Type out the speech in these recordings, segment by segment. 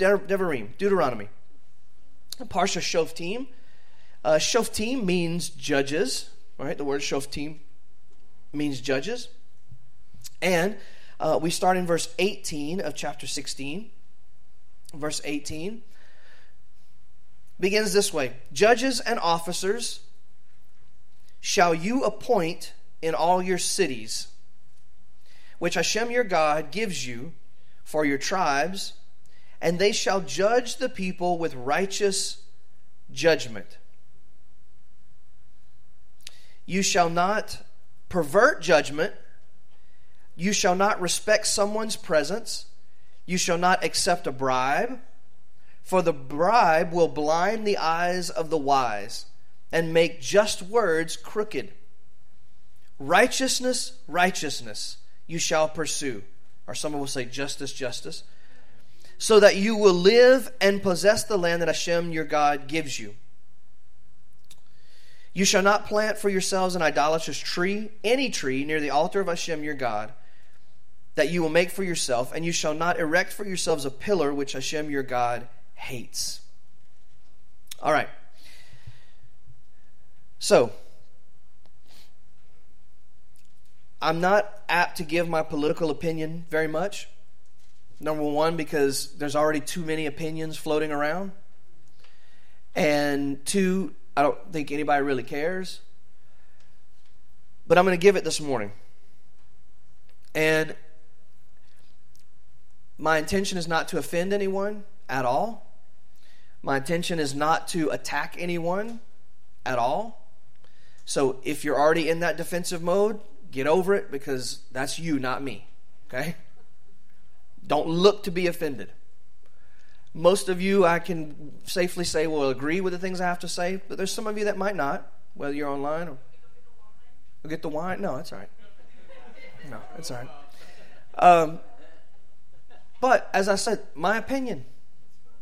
De- Devarim, Deuteronomy. Parsha Shoftim. Uh, Shoftim means judges, right? The word Shoftim means judges. And uh, we start in verse 18 of chapter 16. Verse 18 begins this way Judges and officers shall you appoint in all your cities, which Hashem your God gives you for your tribes, and they shall judge the people with righteous judgment. You shall not pervert judgment. You shall not respect someone's presence. You shall not accept a bribe, for the bribe will blind the eyes of the wise and make just words crooked. Righteousness, righteousness you shall pursue. Or someone will say, justice, justice. So that you will live and possess the land that Hashem your God gives you. You shall not plant for yourselves an idolatrous tree, any tree, near the altar of Hashem your God, that you will make for yourself, and you shall not erect for yourselves a pillar which Hashem your God hates. All right. So, I'm not apt to give my political opinion very much. Number one, because there's already too many opinions floating around. And two, I don't think anybody really cares. But I'm going to give it this morning. And my intention is not to offend anyone at all. My intention is not to attack anyone at all. So if you're already in that defensive mode, get over it because that's you, not me. Okay? Don't look to be offended. Most of you, I can safely say, will agree with the things I have to say, but there's some of you that might not, whether you're online or. Get the wine? No, that's all right. No, that's all right. Um, but as I said, my opinion.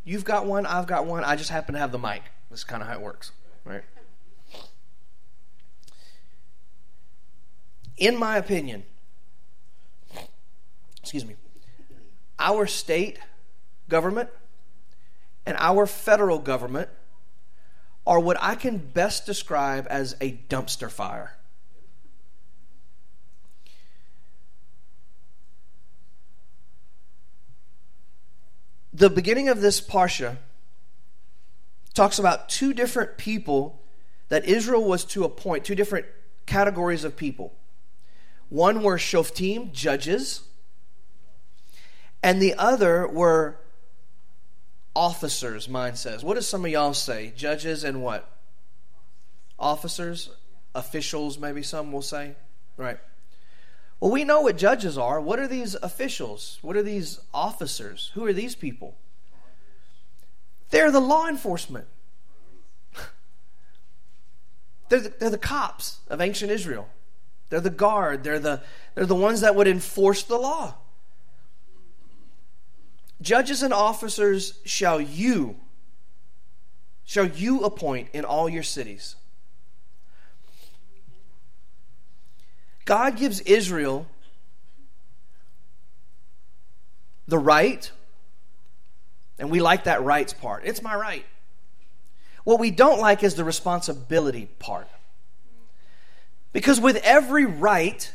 You've got one, I've got one. I just happen to have the mic. That's kind of how it works, right? In my opinion, excuse me, our state government and our federal government are what I can best describe as a dumpster fire. The beginning of this Parsha talks about two different people that Israel was to appoint, two different categories of people. One were Shoftim, judges, and the other were officers, mine says. What does some of y'all say? Judges and what? Officers? Officials, maybe some will say. Right. Well, we know what judges are. What are these officials? What are these officers? Who are these people? They're the law enforcement. they're, the, they're the cops of ancient Israel. They're the guard. They're the, they're the ones that would enforce the law. Judges and officers shall you shall you appoint in all your cities. God gives Israel the right, and we like that rights part. It's my right. What we don't like is the responsibility part. Because with every right,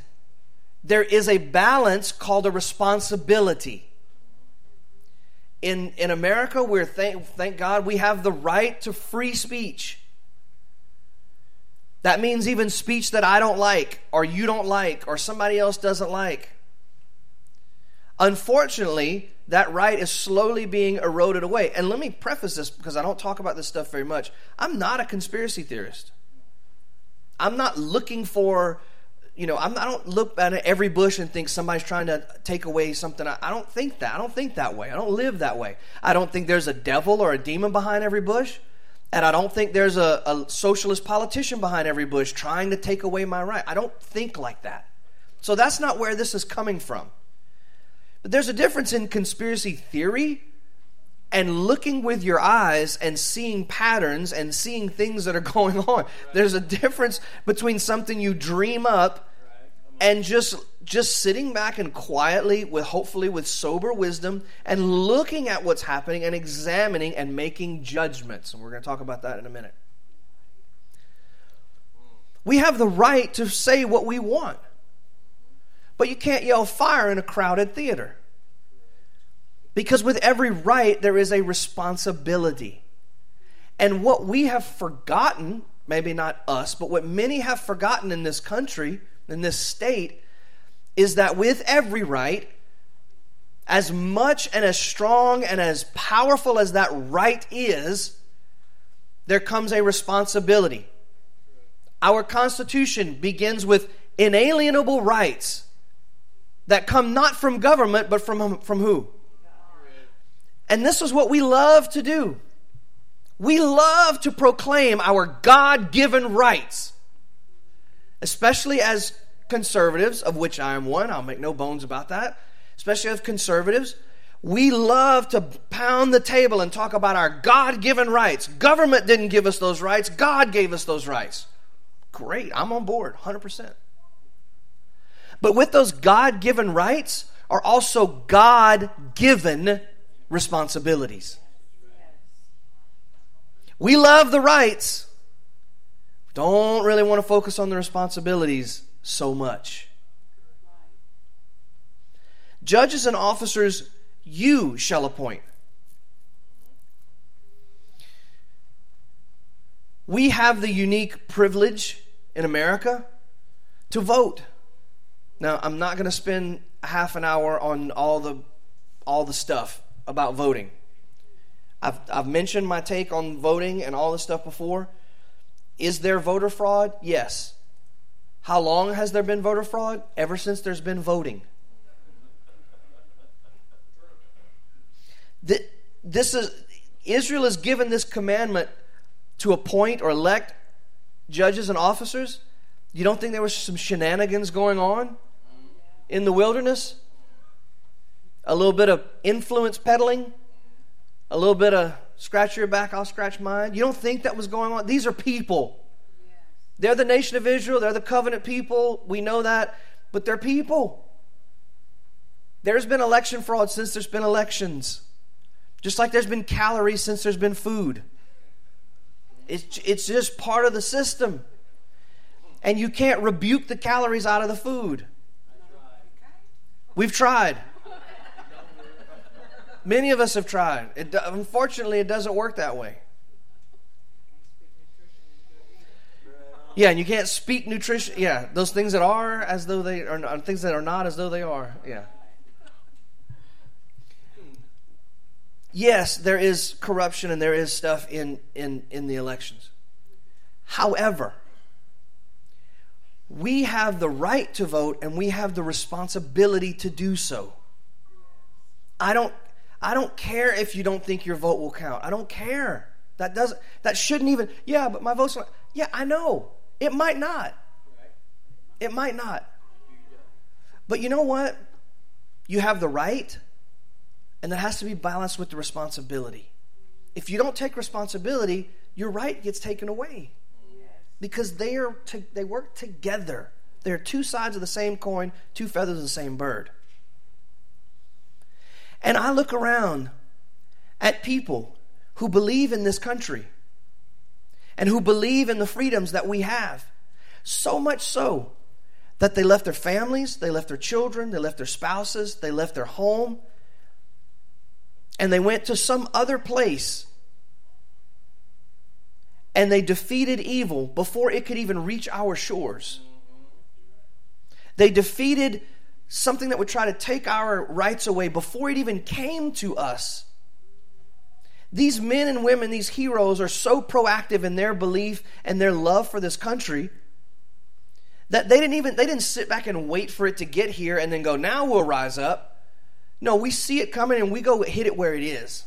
there is a balance called a responsibility. In, in America, we're thank, thank God we have the right to free speech. That means even speech that I don't like, or you don't like, or somebody else doesn't like. Unfortunately, that right is slowly being eroded away. And let me preface this because I don't talk about this stuff very much. I'm not a conspiracy theorist. I'm not looking for, you know, I'm, I do not look at every bush and think somebody's trying to take away something. I, I don't think that. I don't think that way. I don't live that way. I don't think there's a devil or a demon behind every bush. And I don't think there's a, a socialist politician behind every bush trying to take away my right. I don't think like that. So that's not where this is coming from. But there's a difference in conspiracy theory and looking with your eyes and seeing patterns and seeing things that are going on. There's a difference between something you dream up and just just sitting back and quietly with hopefully with sober wisdom and looking at what's happening and examining and making judgments. And we're going to talk about that in a minute. We have the right to say what we want. But you can't yell fire in a crowded theater because with every right there is a responsibility and what we have forgotten maybe not us but what many have forgotten in this country in this state is that with every right, as much and as strong and as powerful as that right is, there comes a responsibility. Our Constitution begins with inalienable rights that come not from government, but from, from who? And this is what we love to do. We love to proclaim our God given rights especially as conservatives, of which I am one, I'll make no bones about that, especially as conservatives, we love to pound the table and talk about our God given rights. Government didn't give us those rights, God gave us those rights. Great, I'm on board 100%. But with those God given rights are also God given responsibilities. We love the rights, don't really want to focus on the responsibilities so much. Judges and officers you shall appoint. We have the unique privilege in America to vote. Now, I'm not going to spend half an hour on all the all the stuff about voting. I've, I've mentioned my take on voting and all this stuff before. Is there voter fraud? Yes. How long has there been voter fraud? Ever since there's been voting. This is Israel is given this commandment to appoint or elect judges and officers. You don't think there was some shenanigans going on in the wilderness? A little bit of influence peddling? A little bit of scratch your back, I'll scratch mine. You don't think that was going on? These are people. They're the nation of Israel, they're the covenant people. We know that, but they're people. There's been election fraud since there's been elections. Just like there's been calories since there's been food. It's, it's just part of the system. And you can't rebuke the calories out of the food. We've tried. Many of us have tried. It, unfortunately, it doesn't work that way. Yeah, and you can't speak nutrition. Yeah, those things that are as though they are, things that are not as though they are. Yeah. Yes, there is corruption and there is stuff in in in the elections. However, we have the right to vote and we have the responsibility to do so. I don't I don't care if you don't think your vote will count. I don't care. That doesn't that shouldn't even yeah, but my vote's not yeah, I know. It might not. It might not. But you know what? You have the right, and that has to be balanced with the responsibility. If you don't take responsibility, your right gets taken away. Because they are to, they work together. They're two sides of the same coin, two feathers of the same bird. And I look around at people who believe in this country and who believe in the freedoms that we have. So much so that they left their families, they left their children, they left their spouses, they left their home, and they went to some other place and they defeated evil before it could even reach our shores. They defeated something that would try to take our rights away before it even came to us. These men and women, these heroes, are so proactive in their belief and their love for this country that they didn't even they didn't sit back and wait for it to get here and then go, now we'll rise up. No, we see it coming and we go hit it where it is.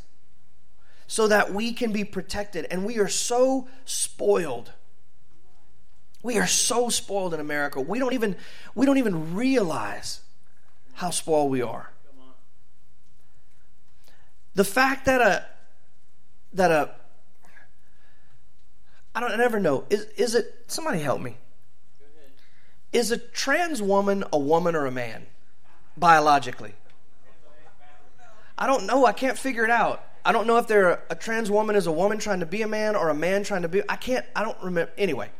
So that we can be protected. And we are so spoiled. We are so spoiled in America. We don't even we don't even realize how spoiled we are. The fact that a that a I don't I never know is is it somebody help me Is a trans woman a woman or a man biologically? I don't know. I can't figure it out. I don't know if they're a, a trans woman is a woman trying to be a man or a man trying to be. I can't. I don't remember. Anyway.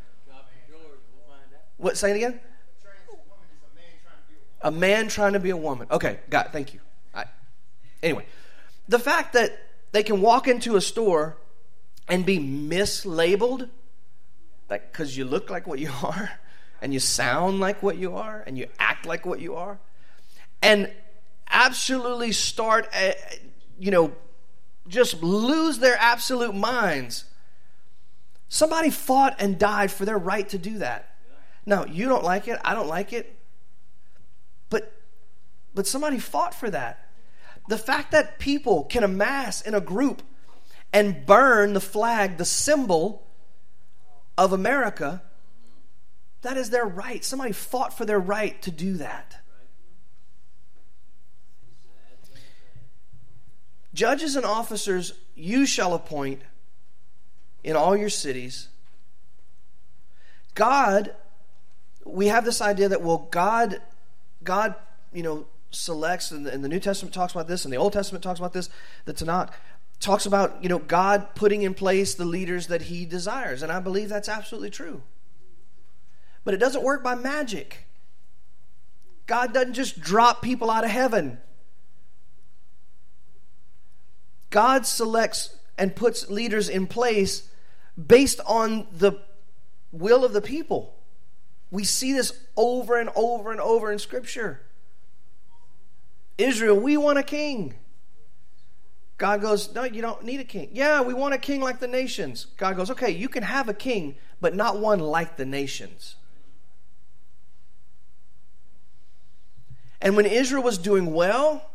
What? Say it again. A man trying to be a woman. Okay, got. It. Thank you. I, anyway, the fact that they can walk into a store and be mislabeled, because you look like what you are, and you sound like what you are, and you act like what you are, and absolutely start, a, you know, just lose their absolute minds. Somebody fought and died for their right to do that. Now, you don't like it, I don't like it. But but somebody fought for that. The fact that people can amass in a group and burn the flag, the symbol of America, that is their right. Somebody fought for their right to do that. Judges and officers you shall appoint in all your cities. God, we have this idea that, well, God, God, you know, selects, and the, and the New Testament talks about this, and the Old Testament talks about this, the Tanakh talks about, you know, God putting in place the leaders that he desires. And I believe that's absolutely true. But it doesn't work by magic. God doesn't just drop people out of heaven. God selects and puts leaders in place based on the will of the people. We see this over and over and over in Scripture. Israel, we want a king. God goes, No, you don't need a king. Yeah, we want a king like the nations. God goes, Okay, you can have a king, but not one like the nations. And when Israel was doing well,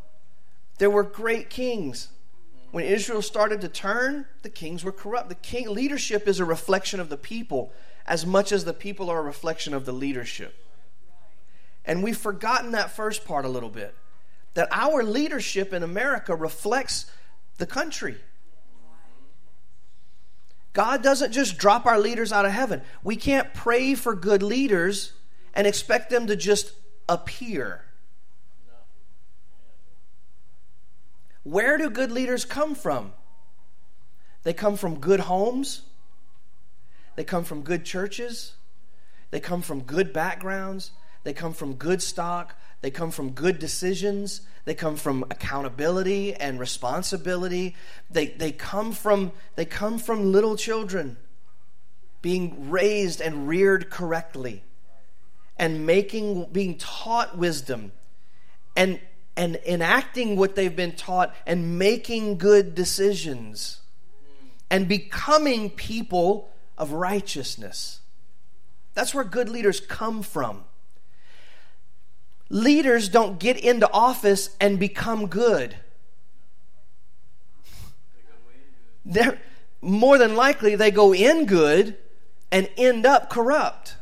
there were great kings when Israel started to turn, the kings were corrupt. The king leadership is a reflection of the people as much as the people are a reflection of the leadership. And we've forgotten that first part a little bit. That our leadership in America reflects the country. God doesn't just drop our leaders out of heaven. We can't pray for good leaders and expect them to just appear. Where do good leaders come from? They come from good homes, they come from good churches, they come from good backgrounds, they come from good stock, they come from good decisions, they come from accountability and responsibility. They, they, come from, they come from little children being raised and reared correctly and making being taught wisdom and and enacting what they've been taught and making good decisions and becoming people of righteousness. That's where good leaders come from. Leaders don't get into office and become good. They're, more than likely, they go in good and end up corrupt.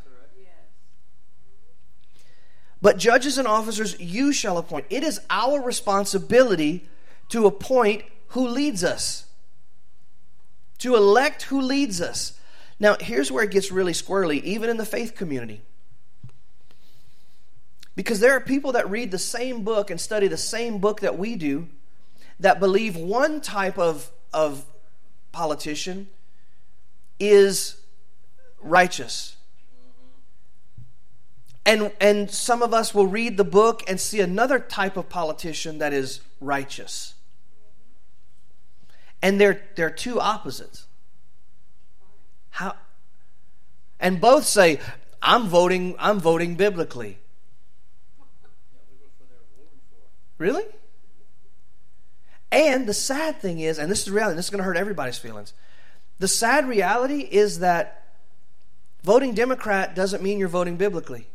But judges and officers you shall appoint. It is our responsibility to appoint who leads us, to elect who leads us. Now, here's where it gets really squirrely, even in the faith community. Because there are people that read the same book and study the same book that we do that believe one type of, of politician is righteous and, and some of us will read the book and see another type of politician that is righteous. And they're, they're two opposites. How? And both say, I'm voting, I'm voting biblically. Really? And the sad thing is, and this is the reality, this is going to hurt everybody's feelings. The sad reality is that voting Democrat doesn't mean you're voting biblically.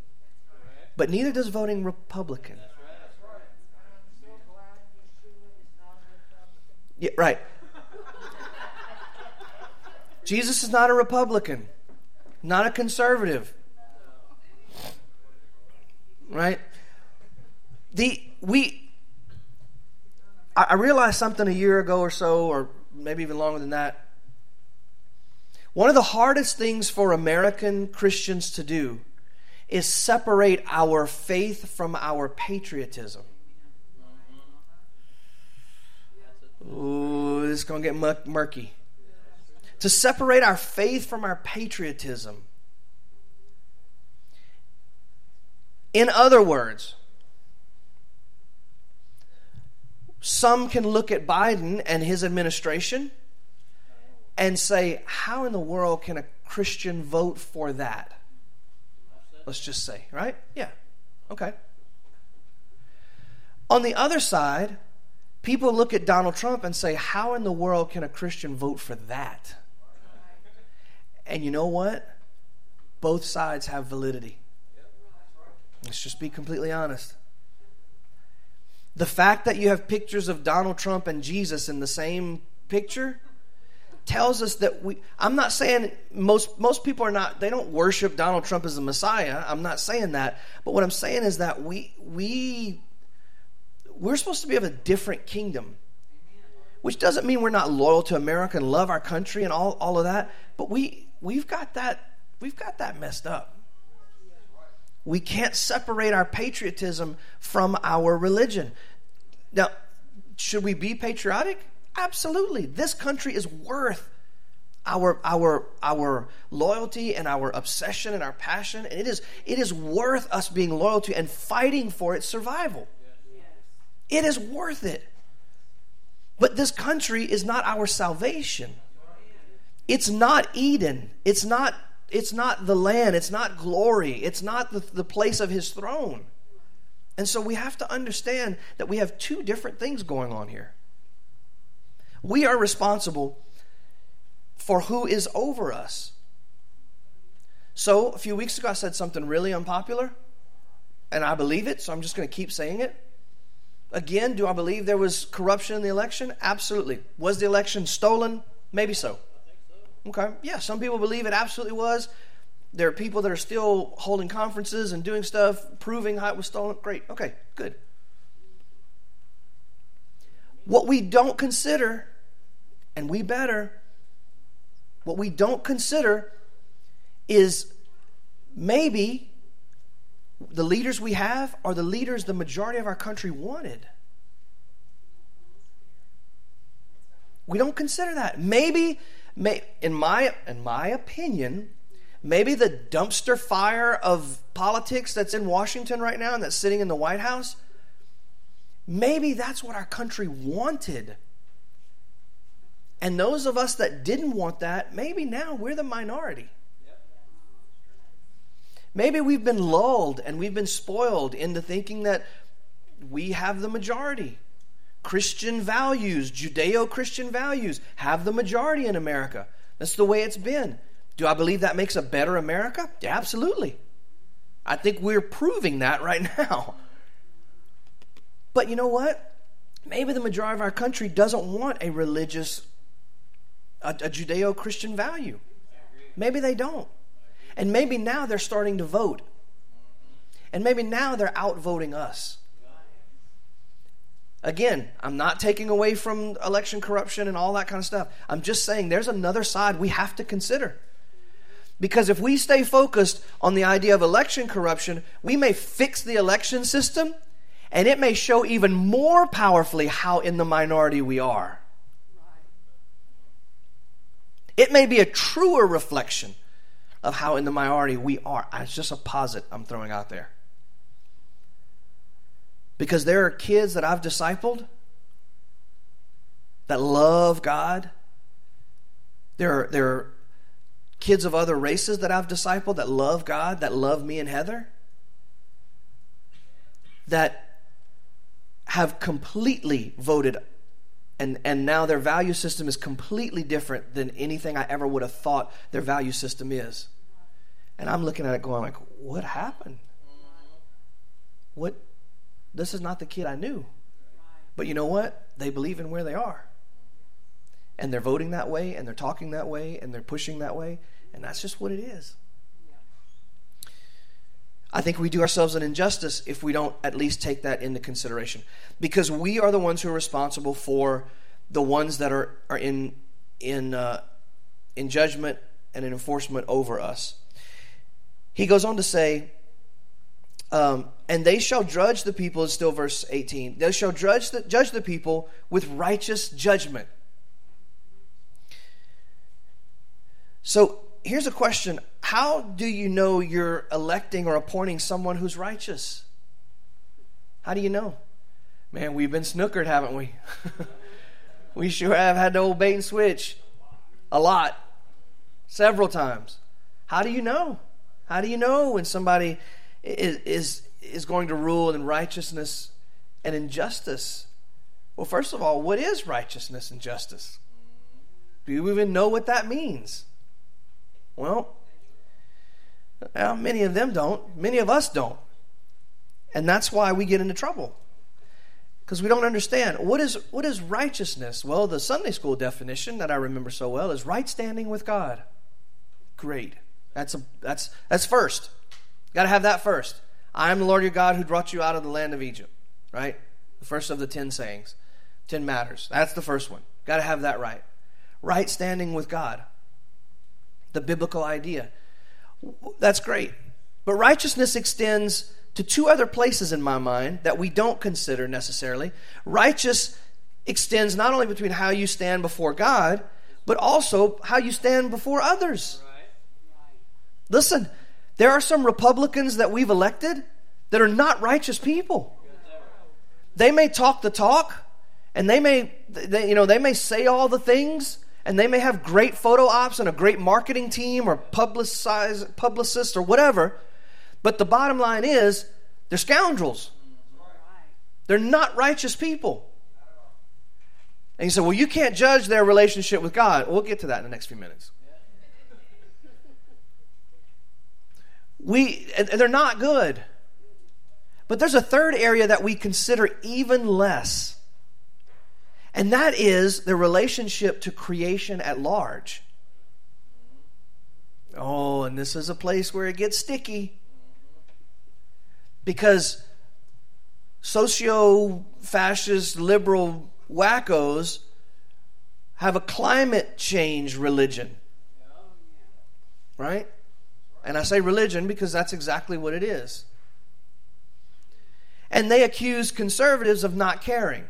But neither does voting Republican. Yeah, right. Jesus is not a Republican, not a conservative. Right? The we I, realized something a year ago or so, or maybe even longer than that. One of the hardest things for American Christians to do is separate our faith from our patriotism. Ooh, this is going to get murky. To separate our faith from our patriotism. In other words, some can look at Biden and his administration and say, How in the world can a Christian vote for that? Let's just say, right? Yeah. Okay. On the other side, people look at Donald Trump and say, How in the world can a Christian vote for that? And you know what? Both sides have validity. Let's just be completely honest. The fact that you have pictures of Donald Trump and Jesus in the same picture tells us that we I'm not saying most most people are not they don't worship Donald Trump as the Messiah. I'm not saying that. But what I'm saying is that we we we're supposed to be of a different kingdom. Which doesn't mean we're not loyal to America and love our country and all, all of that, but we we've got that we've got that messed up. We can't separate our patriotism from our religion. Now, should we be patriotic? Absolutely. This country is worth our our our loyalty and our obsession and our passion and it is it is worth us being loyal to and fighting for its survival. It is worth it. But this country is not our salvation. It's not Eden. It's not it's not the land. It's not glory. It's not the, the place of his throne. And so we have to understand that we have two different things going on here. We are responsible for who is over us. So, a few weeks ago, I said something really unpopular, and I believe it, so I'm just going to keep saying it. Again, do I believe there was corruption in the election? Absolutely. Was the election stolen? Maybe so. Okay, yeah, some people believe it absolutely was. There are people that are still holding conferences and doing stuff, proving how it was stolen. Great, okay, good. What we don't consider and we better. What we don't consider is maybe the leaders we have are the leaders the majority of our country wanted. We don't consider that. Maybe, may, in my in my opinion, maybe the dumpster fire of politics that's in Washington right now and that's sitting in the White House, maybe that's what our country wanted. And those of us that didn't want that, maybe now we're the minority. Maybe we've been lulled and we've been spoiled into thinking that we have the majority. Christian values, Judeo Christian values, have the majority in America. That's the way it's been. Do I believe that makes a better America? Yeah, absolutely. I think we're proving that right now. But you know what? Maybe the majority of our country doesn't want a religious a, a Judeo Christian value. Maybe they don't. And maybe now they're starting to vote. And maybe now they're outvoting us. Again, I'm not taking away from election corruption and all that kind of stuff. I'm just saying there's another side we have to consider. Because if we stay focused on the idea of election corruption, we may fix the election system and it may show even more powerfully how in the minority we are. It may be a truer reflection of how in the minority we are. It's just a posit I'm throwing out there. Because there are kids that I've discipled that love God. There are, there are kids of other races that I've discipled that love God, that love me and Heather, that have completely voted and and now their value system is completely different than anything I ever would have thought their value system is. And I'm looking at it going like, what happened? What this is not the kid I knew. But you know what? They believe in where they are. And they're voting that way and they're talking that way and they're pushing that way, and that's just what it is. I think we do ourselves an injustice if we don't at least take that into consideration. Because we are the ones who are responsible for the ones that are, are in, in, uh, in judgment and in enforcement over us. He goes on to say, Um, and they shall judge the people, is still verse 18. They shall judge the, judge the people with righteous judgment. So here's a question How do you know you're electing or appointing someone who's righteous? How do you know? Man, we've been snookered, haven't we? we sure have had the old bait and switch a lot, several times. How do you know? How do you know when somebody is, is, is going to rule in righteousness and in justice? Well, first of all, what is righteousness and justice? Do you even know what that means? Well, well, many of them don't. Many of us don't. And that's why we get into trouble. Because we don't understand what is what is righteousness? Well, the Sunday school definition that I remember so well is right standing with God. Great. That's a that's that's first. Got to have that first. I am the Lord your God who brought you out of the land of Egypt. Right? The first of the 10 sayings. 10 matters. That's the first one. Got to have that right. Right standing with God. The biblical idea. That's great. But righteousness extends to two other places in my mind that we don't consider necessarily. Righteous extends not only between how you stand before God, but also how you stand before others. Listen, there are some Republicans that we've elected that are not righteous people. They may talk the talk, and they may, they, you know, they may say all the things, and they may have great photo ops and a great marketing team or publicize, publicist or whatever. But the bottom line is, they're scoundrels. They're not righteous people. And you say, well, you can't judge their relationship with God. We'll get to that in the next few minutes. We, and they're not good. But there's a third area that we consider even less, and that is the relationship to creation at large. Oh, and this is a place where it gets sticky because socio fascist liberal wackos have a climate change religion. Right? And I say religion because that's exactly what it is. And they accuse conservatives of not caring.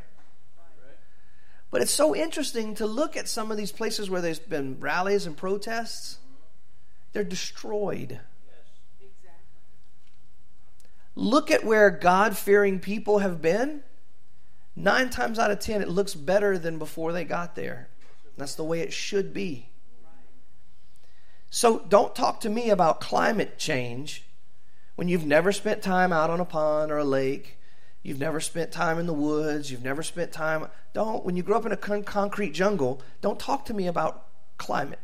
But it's so interesting to look at some of these places where there's been rallies and protests. They're destroyed. Look at where God fearing people have been. Nine times out of ten, it looks better than before they got there. That's the way it should be. So don't talk to me about climate change when you've never spent time out on a pond or a lake. You've never spent time in the woods. You've never spent time. Don't, when you grow up in a con- concrete jungle, don't talk to me about climate.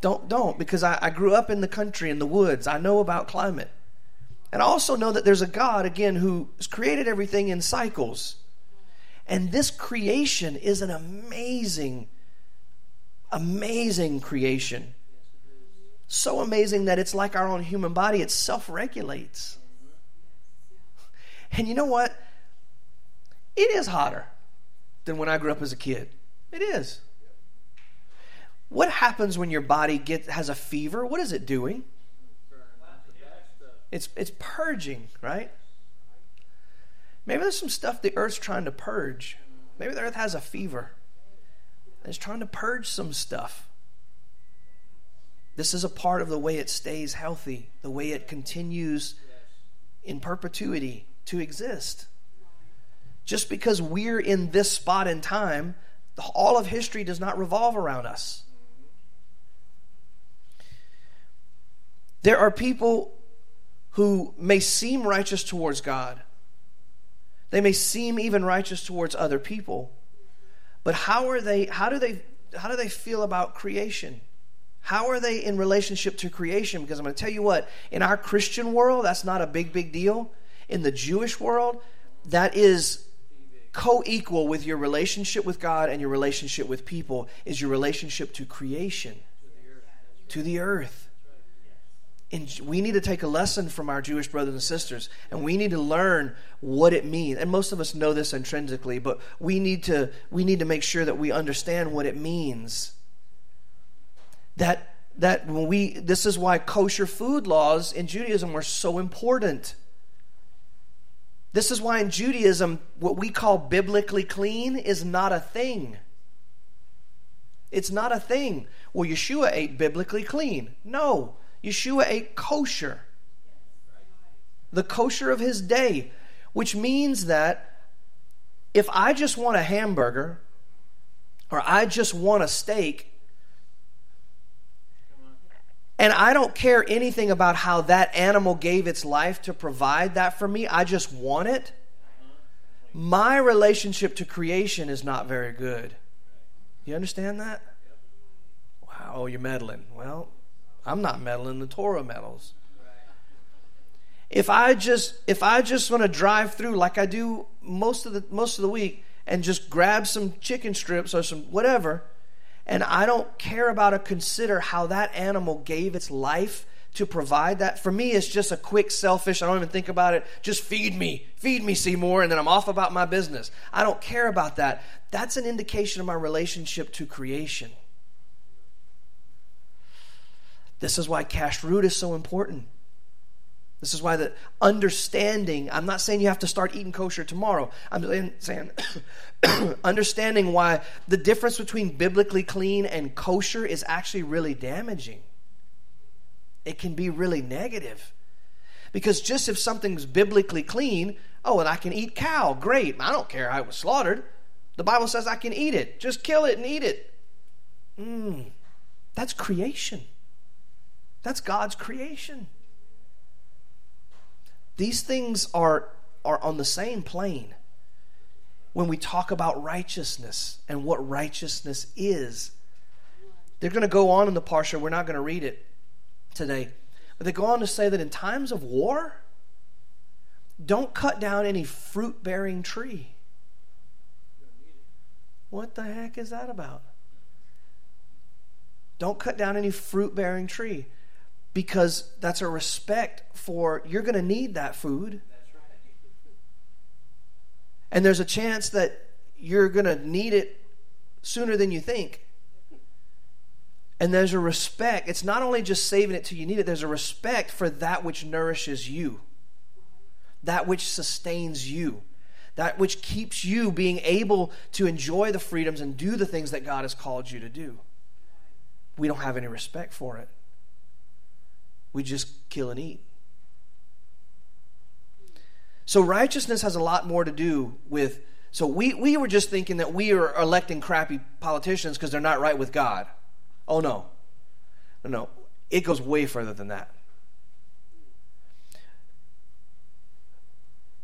Don't, don't, because I, I grew up in the country, in the woods. I know about climate. And I also know that there's a God, again, who has created everything in cycles. And this creation is an amazing, amazing creation. So amazing that it's like our own human body, it self regulates. And you know what? It is hotter than when I grew up as a kid. It is. What happens when your body gets has a fever? What is it doing? It's, it's purging, right? Maybe there's some stuff the earth's trying to purge. Maybe the earth has a fever. It's trying to purge some stuff. This is a part of the way it stays healthy, the way it continues in perpetuity to exist. Just because we're in this spot in time, all of history does not revolve around us. There are people who may seem righteous towards God. They may seem even righteous towards other people. But how are they how do they how do they feel about creation? How are they in relationship to creation? Because I'm going to tell you what, in our Christian world, that's not a big, big deal. In the Jewish world, that is co equal with your relationship with God and your relationship with people, is your relationship to creation, to the earth and we need to take a lesson from our Jewish brothers and sisters, and we need to learn what it means. And most of us know this intrinsically, but we need to we need to make sure that we understand what it means. That that when we this is why kosher food laws in Judaism are so important. This is why in Judaism what we call biblically clean is not a thing. It's not a thing. Well, Yeshua ate biblically clean. No, Yeshua ate kosher. The kosher of his day, which means that if I just want a hamburger or I just want a steak, and I don't care anything about how that animal gave its life to provide that for me, I just want it. My relationship to creation is not very good. You understand that? Wow, you're meddling. Well, I'm not meddling. The Torah meddles. If I just if I just want to drive through like I do most of the most of the week and just grab some chicken strips or some whatever, and I don't care about or consider how that animal gave its life to provide that. For me, it's just a quick, selfish, I don't even think about it. Just feed me, feed me, Seymour, and then I'm off about my business. I don't care about that. That's an indication of my relationship to creation. This is why kashrut is so important. This is why the understanding, I'm not saying you have to start eating kosher tomorrow. I'm saying understanding why the difference between biblically clean and kosher is actually really damaging. It can be really negative. Because just if something's biblically clean, oh, and I can eat cow, great. I don't care how it was slaughtered. The Bible says I can eat it. Just kill it and eat it. Mm, that's creation. That's God's creation. These things are, are on the same plane when we talk about righteousness and what righteousness is. They're going to go on in the Parsha. We're not going to read it today. But they go on to say that in times of war, don't cut down any fruit bearing tree. What the heck is that about? Don't cut down any fruit bearing tree because that's a respect for you're going to need that food. And there's a chance that you're going to need it sooner than you think. And there's a respect. It's not only just saving it till you need it, there's a respect for that which nourishes you, that which sustains you, that which keeps you being able to enjoy the freedoms and do the things that God has called you to do. We don't have any respect for it. We just kill and eat. So righteousness has a lot more to do with. So we, we were just thinking that we are electing crappy politicians because they're not right with God. Oh no. No, no. It goes way further than that.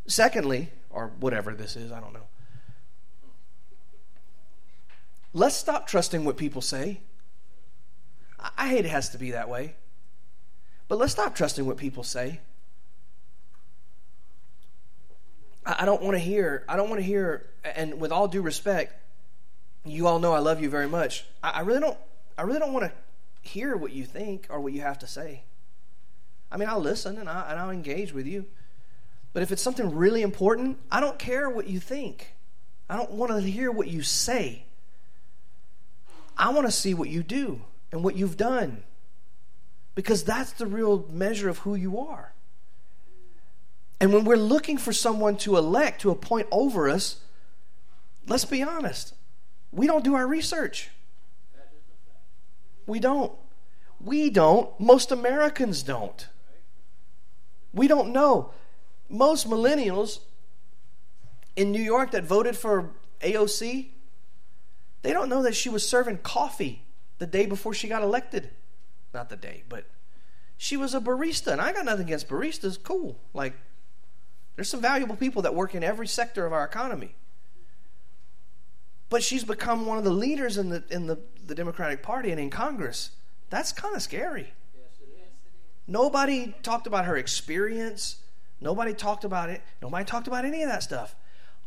Secondly, or whatever this is, I don't know. Let's stop trusting what people say. I hate it has to be that way. But let's stop trusting what people say. I don't want to hear, I don't want to hear, and with all due respect, you all know I love you very much. I, really don't, I really don't want to hear what you think or what you have to say. I mean, I'll listen and, I, and I'll engage with you. But if it's something really important, I don't care what you think. I don't want to hear what you say. I want to see what you do and what you've done because that's the real measure of who you are. And when we're looking for someone to elect, to appoint over us, let's be honest, we don't do our research. We don't. We don't. Most Americans don't. We don't know. Most millennials in New York that voted for AOC, they don't know that she was serving coffee the day before she got elected not the day, but she was a barista, and I got nothing against baristas. Cool. Like, there's some valuable people that work in every sector of our economy. But she's become one of the leaders in the in the, the Democratic Party and in Congress. That's kind of scary. Nobody talked about her experience. Nobody talked about it. Nobody talked about any of that stuff.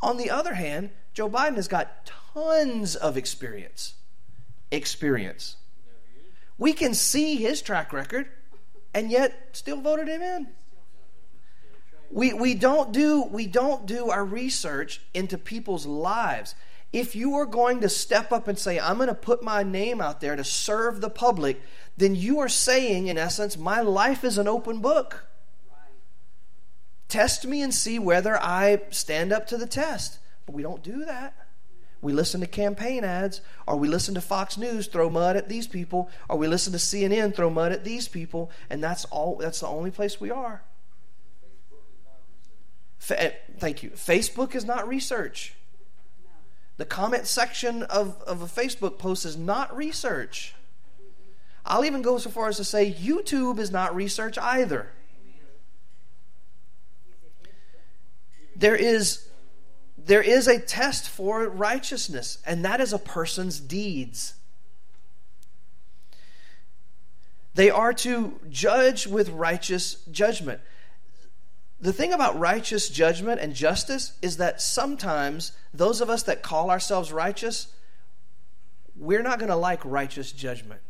On the other hand, Joe Biden has got tons of experience. Experience. We can see his track record and yet still voted him in. We, we, don't do, we don't do our research into people's lives. If you are going to step up and say, I'm going to put my name out there to serve the public, then you are saying, in essence, my life is an open book. Test me and see whether I stand up to the test. But we don't do that. We listen to campaign ads, or we listen to Fox News throw mud at these people, or we listen to CNN throw mud at these people, and that's all that's the only place we are. Fa- eh, thank you. Facebook is not research. The comment section of, of a Facebook post is not research. I'll even go so far as to say YouTube is not research either. There is there is a test for righteousness, and that is a person's deeds. They are to judge with righteous judgment. The thing about righteous judgment and justice is that sometimes those of us that call ourselves righteous, we're not going to like righteous judgment.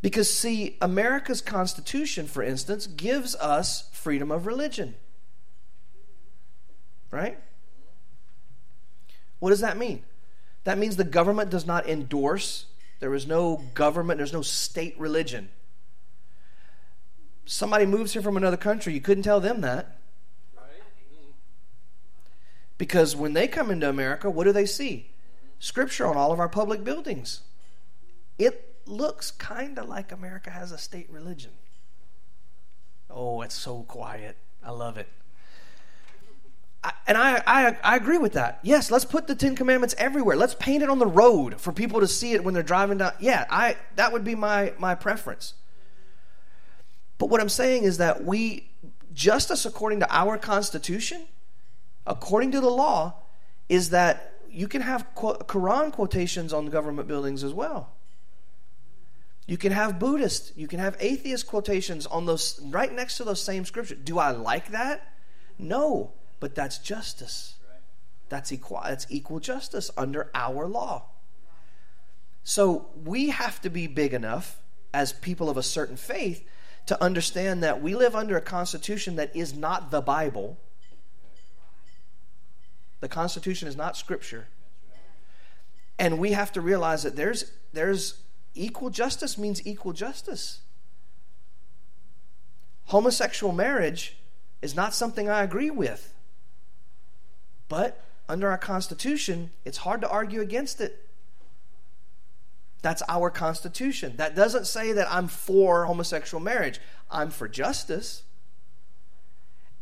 Because, see, America's Constitution, for instance, gives us freedom of religion. Right? What does that mean? That means the government does not endorse, there is no government, there's no state religion. Somebody moves here from another country, you couldn't tell them that. Because when they come into America, what do they see? Scripture on all of our public buildings. It looks kind of like America has a state religion. Oh, it's so quiet. I love it. I, and I, I, I agree with that. Yes, let's put the Ten Commandments everywhere. Let's paint it on the road for people to see it when they're driving down. Yeah, I that would be my my preference. But what I'm saying is that we justice according to our Constitution, according to the law, is that you can have Quran quotations on government buildings as well. You can have Buddhist, you can have atheist quotations on those right next to those same scriptures. Do I like that? No, but that's justice. That's equal that's equal justice under our law. So we have to be big enough as people of a certain faith to understand that we live under a constitution that is not the Bible. The constitution is not scripture. And we have to realize that there's there's equal justice means equal justice. Homosexual marriage is not something I agree with. But under our Constitution, it's hard to argue against it. That's our Constitution. That doesn't say that I'm for homosexual marriage, I'm for justice.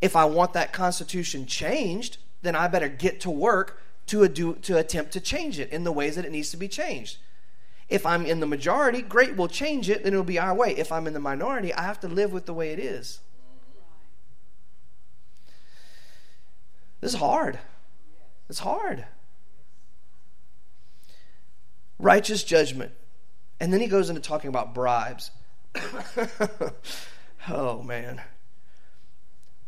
If I want that Constitution changed, then I better get to work to, do, to attempt to change it in the ways that it needs to be changed. If I'm in the majority, great, we'll change it, then it'll be our way. If I'm in the minority, I have to live with the way it is. This is hard. It's hard. Righteous judgment. And then he goes into talking about bribes. oh, man.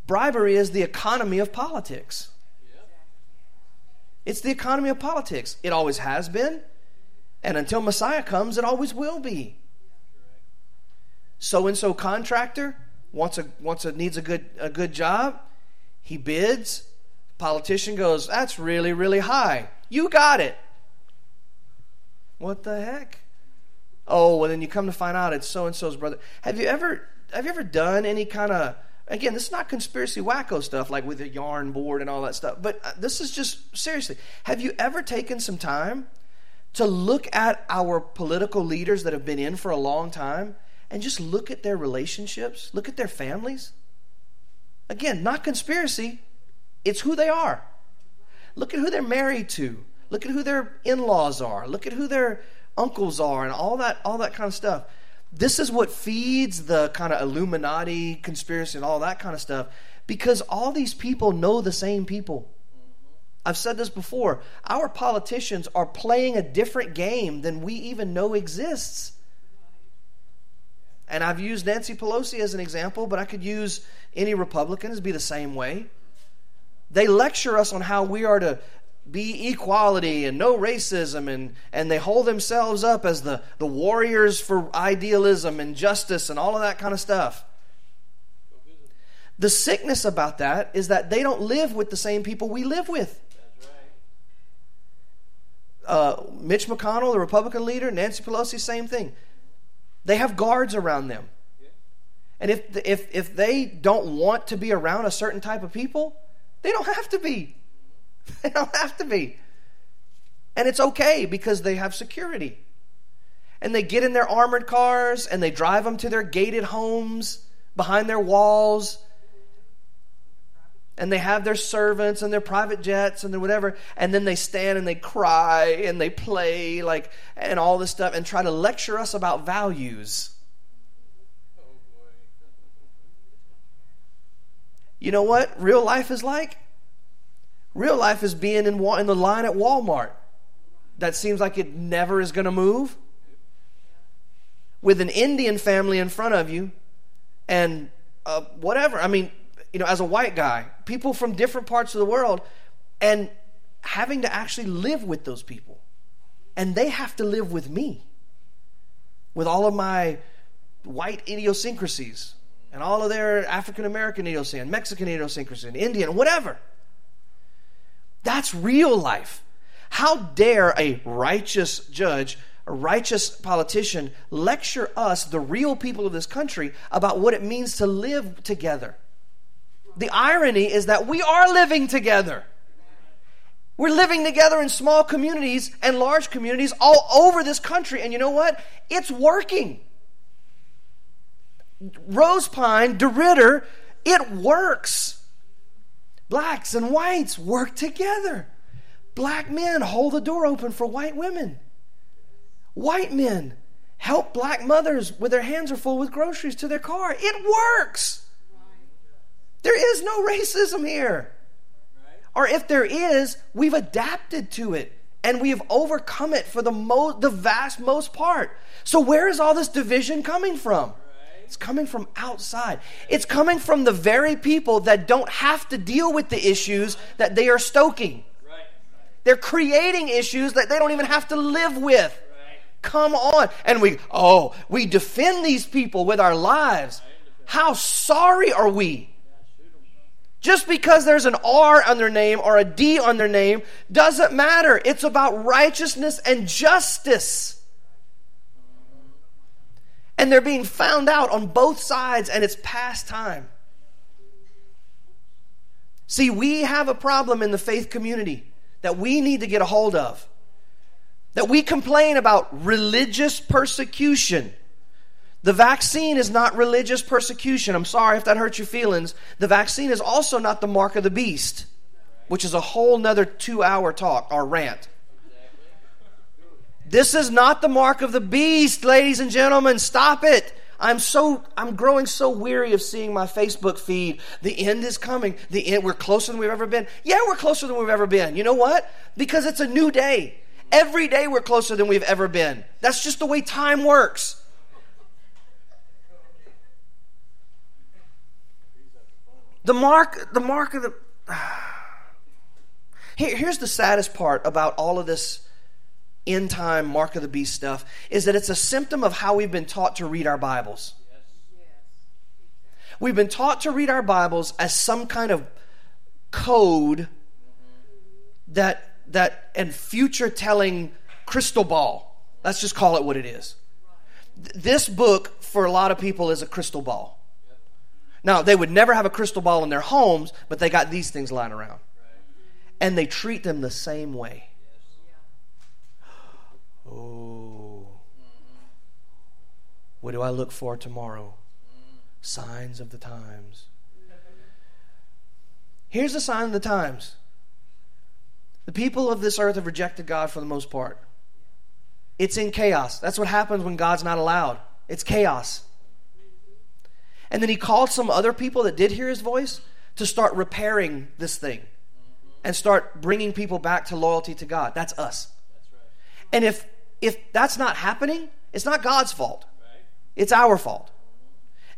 Bribery is the economy of politics. It's the economy of politics. It always has been. And until Messiah comes, it always will be. So and so contractor wants a wants a needs a good a good job. He bids. Politician goes, "That's really really high. You got it." What the heck? Oh, well then you come to find out it's so and so's brother. Have you ever have you ever done any kind of again, this is not conspiracy wacko stuff like with a yarn board and all that stuff, but uh, this is just seriously. Have you ever taken some time to look at our political leaders that have been in for a long time and just look at their relationships, look at their families. Again, not conspiracy, it's who they are. Look at who they're married to. Look at who their in-laws are. Look at who their uncles are and all that all that kind of stuff. This is what feeds the kind of Illuminati conspiracy and all that kind of stuff because all these people know the same people. I've said this before. Our politicians are playing a different game than we even know exists. And I've used Nancy Pelosi as an example, but I could use any Republicans be the same way. They lecture us on how we are to be equality and no racism and, and they hold themselves up as the, the warriors for idealism and justice and all of that kind of stuff. The sickness about that is that they don't live with the same people we live with. Uh, Mitch McConnell, the Republican leader, Nancy Pelosi, same thing. They have guards around them. And if, if, if they don't want to be around a certain type of people, they don't have to be. They don't have to be. And it's okay because they have security. And they get in their armored cars and they drive them to their gated homes behind their walls. And they have their servants and their private jets and their whatever. And then they stand and they cry and they play like and all this stuff and try to lecture us about values. You know what real life is like? Real life is being in, in the line at Walmart that seems like it never is going to move with an Indian family in front of you and uh, whatever. I mean, you know, as a white guy, people from different parts of the world, and having to actually live with those people. And they have to live with me, with all of my white idiosyncrasies, and all of their African American idiosyncrasy, and Mexican idiosyncrasy, and Indian, whatever. That's real life. How dare a righteous judge a righteous politician lecture us, the real people of this country, about what it means to live together. The irony is that we are living together. We're living together in small communities and large communities all over this country. And you know what? It's working. Rose Pine, DeRidder, it works. Blacks and whites work together. Black men hold the door open for white women. White men help black mothers with their hands are full with groceries to their car. It works. There is no racism here. Or if there is, we've adapted to it and we have overcome it for the most the vast most part. So where is all this division coming from? It's coming from outside. It's coming from the very people that don't have to deal with the issues that they are stoking. They're creating issues that they don't even have to live with. Come on. And we, oh, we defend these people with our lives. How sorry are we? Just because there's an R on their name or a D on their name doesn't matter. It's about righteousness and justice. And they're being found out on both sides, and it's past time. See, we have a problem in the faith community that we need to get a hold of that we complain about religious persecution. The vaccine is not religious persecution. I'm sorry if that hurts your feelings. The vaccine is also not the mark of the beast, which is a whole nother two hour talk or rant. This is not the mark of the beast, ladies and gentlemen. Stop it. I'm so I'm growing so weary of seeing my Facebook feed. The end is coming. The end we're closer than we've ever been. Yeah, we're closer than we've ever been. You know what? Because it's a new day. Every day we're closer than we've ever been. That's just the way time works. The mark, the mark of the. Here, here's the saddest part about all of this end time mark of the beast stuff is that it's a symptom of how we've been taught to read our Bibles. We've been taught to read our Bibles as some kind of code that that and future telling crystal ball. Let's just call it what it is. This book, for a lot of people, is a crystal ball. Now, they would never have a crystal ball in their homes, but they got these things lying around. And they treat them the same way. Oh. What do I look for tomorrow? Signs of the times. Here's the sign of the times the people of this earth have rejected God for the most part. It's in chaos. That's what happens when God's not allowed. It's chaos. And then he called some other people that did hear his voice to start repairing this thing and start bringing people back to loyalty to God. That's us. And if if that's not happening, it's not God's fault. It's our fault.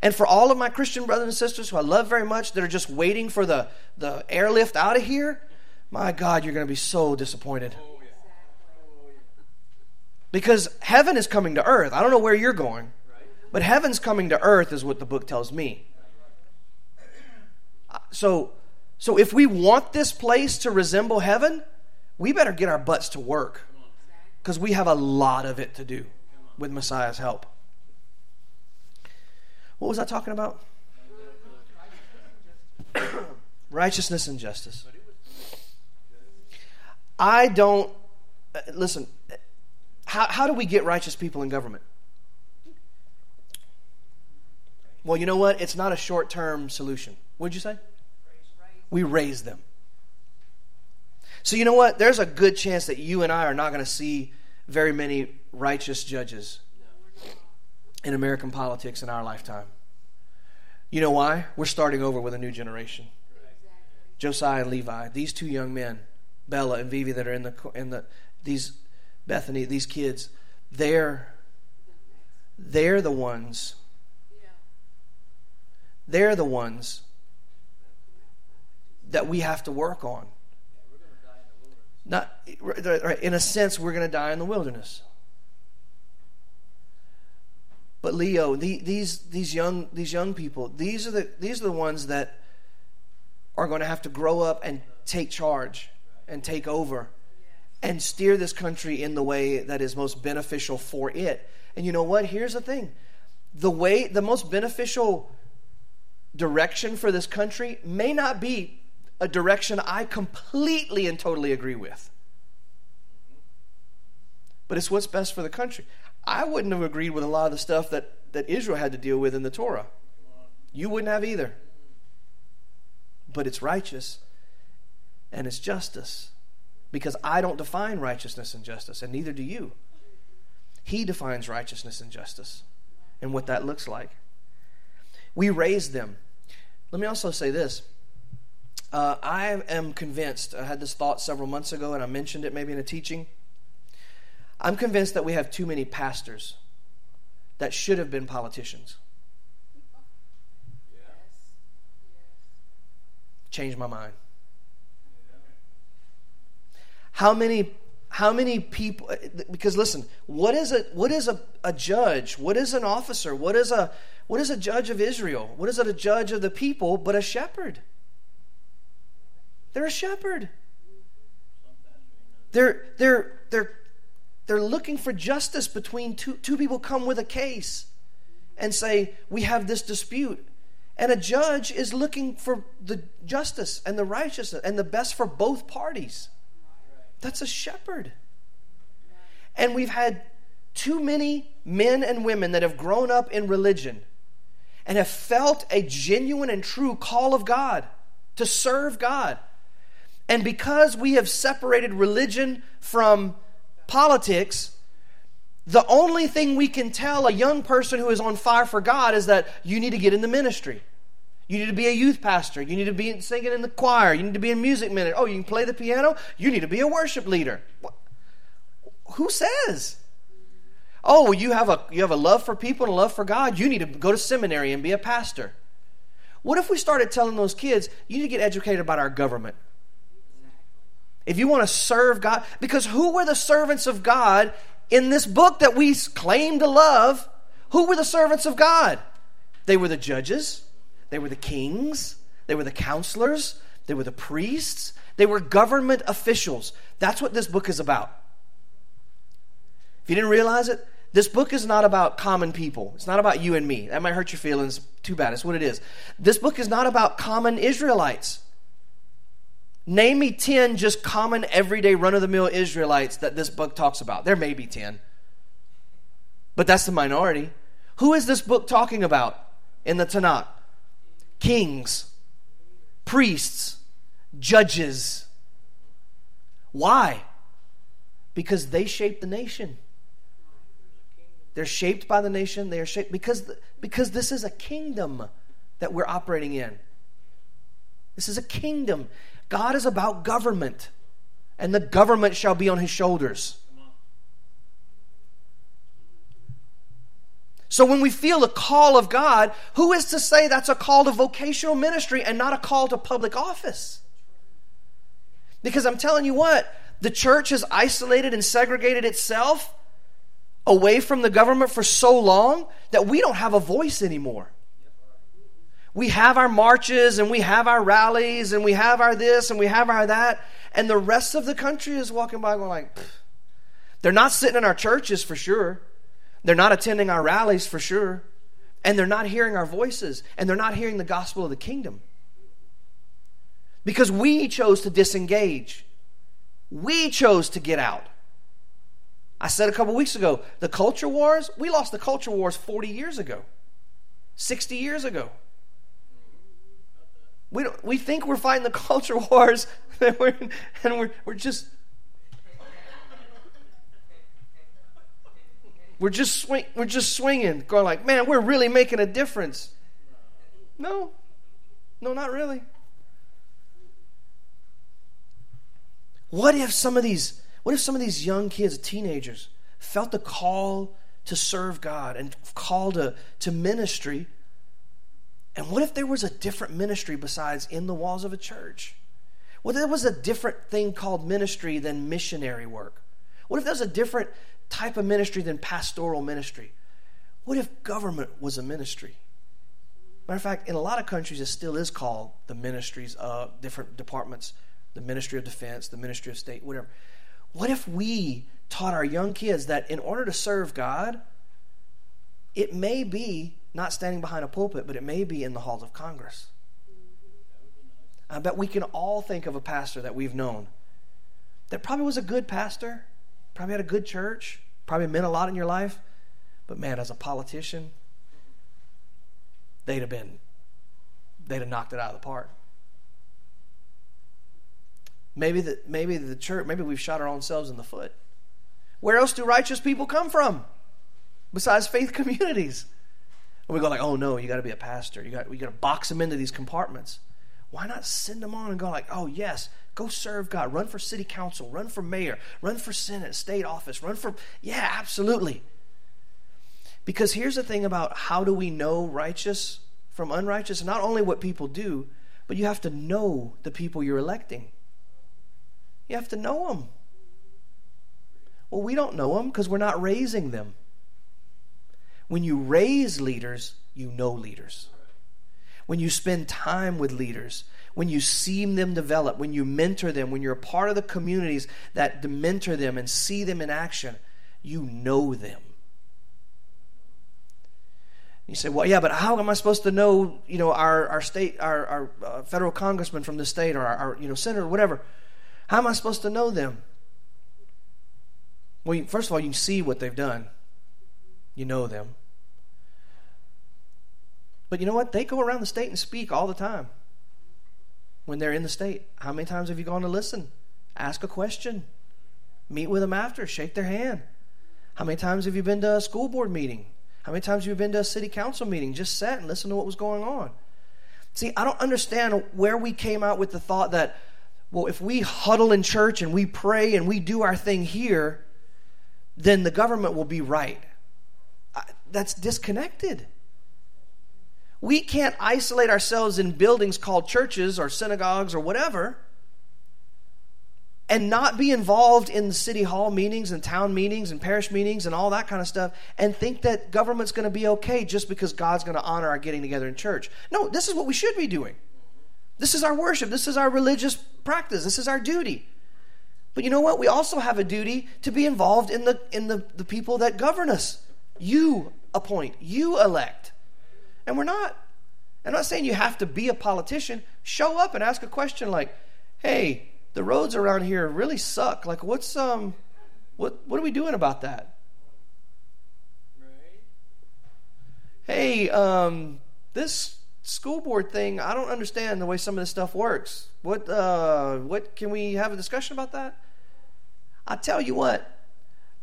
And for all of my Christian brothers and sisters who I love very much that are just waiting for the, the airlift out of here, my God, you're going to be so disappointed. Because heaven is coming to earth. I don't know where you're going, but heaven's coming to earth is what the book tells me. so so if we want this place to resemble heaven, we better get our butts to work because we have a lot of it to do with Messiah's help. What was I talking about? Righteousness and justice. I don't, uh, listen, how, how do we get righteous people in government? Well, you know what? It's not a short term solution. What'd you say? We raise them. So, you know what? There's a good chance that you and I are not going to see very many righteous judges in American politics in our lifetime. You know why? We're starting over with a new generation. Josiah and Levi, these two young men, Bella and Vivi, that are in the in the these Bethany, these kids, they're they're the ones. They're the ones that we have to work on. Not in a sense, we're going to die in the wilderness. But Leo, the, these these young these young people, these are the these are the ones that are going to have to grow up and take charge and take over and steer this country in the way that is most beneficial for it. And you know what? Here's the thing. The way the most beneficial direction for this country may not be a direction I completely and totally agree with. But it's what's best for the country. I wouldn't have agreed with a lot of the stuff that, that Israel had to deal with in the Torah. You wouldn't have either. But it's righteous and it's justice. Because I don't define righteousness and justice, and neither do you. He defines righteousness and justice and what that looks like. We raise them. Let me also say this. Uh, I am convinced, I had this thought several months ago, and I mentioned it maybe in a teaching. I'm convinced that we have too many pastors that should have been politicians. Changed my mind. How many how many people because listen, what is a what is a, a judge? What is an officer? What is a what is a judge of Israel? What is it a judge of the people but a shepherd? They're a shepherd. They're they're they're they're looking for justice between two, two people come with a case and say, We have this dispute. And a judge is looking for the justice and the righteousness and the best for both parties. That's a shepherd. And we've had too many men and women that have grown up in religion and have felt a genuine and true call of God to serve God. And because we have separated religion from politics, the only thing we can tell a young person who is on fire for God is that you need to get in the ministry. You need to be a youth pastor. You need to be singing in the choir. You need to be in music minute. Oh, you can play the piano? You need to be a worship leader. Who says? Oh, you have a you have a love for people and a love for God. You need to go to seminary and be a pastor. What if we started telling those kids, you need to get educated about our government? If you want to serve God, because who were the servants of God in this book that we claim to love? Who were the servants of God? They were the judges, they were the kings, they were the counselors, they were the priests, they were government officials. That's what this book is about. If you didn't realize it, this book is not about common people. It's not about you and me. That might hurt your feelings. Too bad. It's what it is. This book is not about common Israelites. Name me 10 just common, everyday, run of the mill Israelites that this book talks about. There may be 10, but that's the minority. Who is this book talking about in the Tanakh? Kings, priests, judges. Why? Because they shape the nation. They're shaped by the nation. They are shaped because, because this is a kingdom that we're operating in. This is a kingdom. God is about government, and the government shall be on his shoulders. So when we feel a call of God, who is to say that's a call to vocational ministry and not a call to public office? Because I'm telling you what, the church has isolated and segregated itself away from the government for so long that we don't have a voice anymore. We have our marches and we have our rallies and we have our this and we have our that. And the rest of the country is walking by going like, they're not sitting in our churches for sure. They're not attending our rallies for sure. And they're not hearing our voices. And they're not hearing the gospel of the kingdom. Because we chose to disengage. We chose to get out. I said a couple weeks ago, the culture wars, we lost the culture wars 40 years ago, 60 years ago. We, don't, we think we're fighting the culture wars, and we're, and we're, we're just we're just swing, we're just swinging, going like, man, we're really making a difference. No, no, not really. What if some of these, what if some of these young kids, teenagers, felt the call to serve God and call to, to ministry? And what if there was a different ministry besides in the walls of a church? What if there was a different thing called ministry than missionary work? What if there was a different type of ministry than pastoral ministry? What if government was a ministry? Matter of fact, in a lot of countries, it still is called the ministries of different departments the Ministry of Defense, the Ministry of State, whatever. What if we taught our young kids that in order to serve God, it may be not standing behind a pulpit, but it may be in the halls of Congress? I bet we can all think of a pastor that we've known that probably was a good pastor, probably had a good church, probably meant a lot in your life, but man, as a politician, they'd have been, they'd have knocked it out of the park. Maybe the, maybe the church, maybe we've shot our own selves in the foot. Where else do righteous people come from besides faith communities? And we go like, oh no, you got to be a pastor. You got we got to box them into these compartments. Why not send them on and go like, oh yes, go serve God, run for city council, run for mayor, run for senate, state office, run for yeah, absolutely. Because here's the thing about how do we know righteous from unrighteous? Not only what people do, but you have to know the people you're electing. You have to know them. Well, we don't know them because we're not raising them. When you raise leaders, you know leaders. When you spend time with leaders, when you see them develop, when you mentor them, when you're a part of the communities that mentor them and see them in action, you know them. You say, well, yeah, but how am I supposed to know, you know, our, our state, our, our uh, federal congressman from the state or our, our you know, senator, whatever? How am I supposed to know them? Well, first of all, you see what they've done. You know them. But you know what? They go around the state and speak all the time when they're in the state. How many times have you gone to listen? Ask a question. Meet with them after. Shake their hand. How many times have you been to a school board meeting? How many times have you been to a city council meeting? Just sat and listened to what was going on. See, I don't understand where we came out with the thought that well, if we huddle in church and we pray and we do our thing here, then the government will be right. That's disconnected. We can't isolate ourselves in buildings called churches or synagogues or whatever and not be involved in city hall meetings and town meetings and parish meetings and all that kind of stuff and think that government's going to be okay just because God's going to honor our getting together in church. No, this is what we should be doing. This is our worship. This is our religious practice. This is our duty. But you know what? We also have a duty to be involved in the in the, the people that govern us. You appoint, you elect. And we're not. I'm not saying you have to be a politician. Show up and ask a question like, hey, the roads around here really suck. Like what's um what what are we doing about that? Right. Hey, um, this school board thing, I don't understand the way some of this stuff works. What uh, what can we have a discussion about that? I tell you what,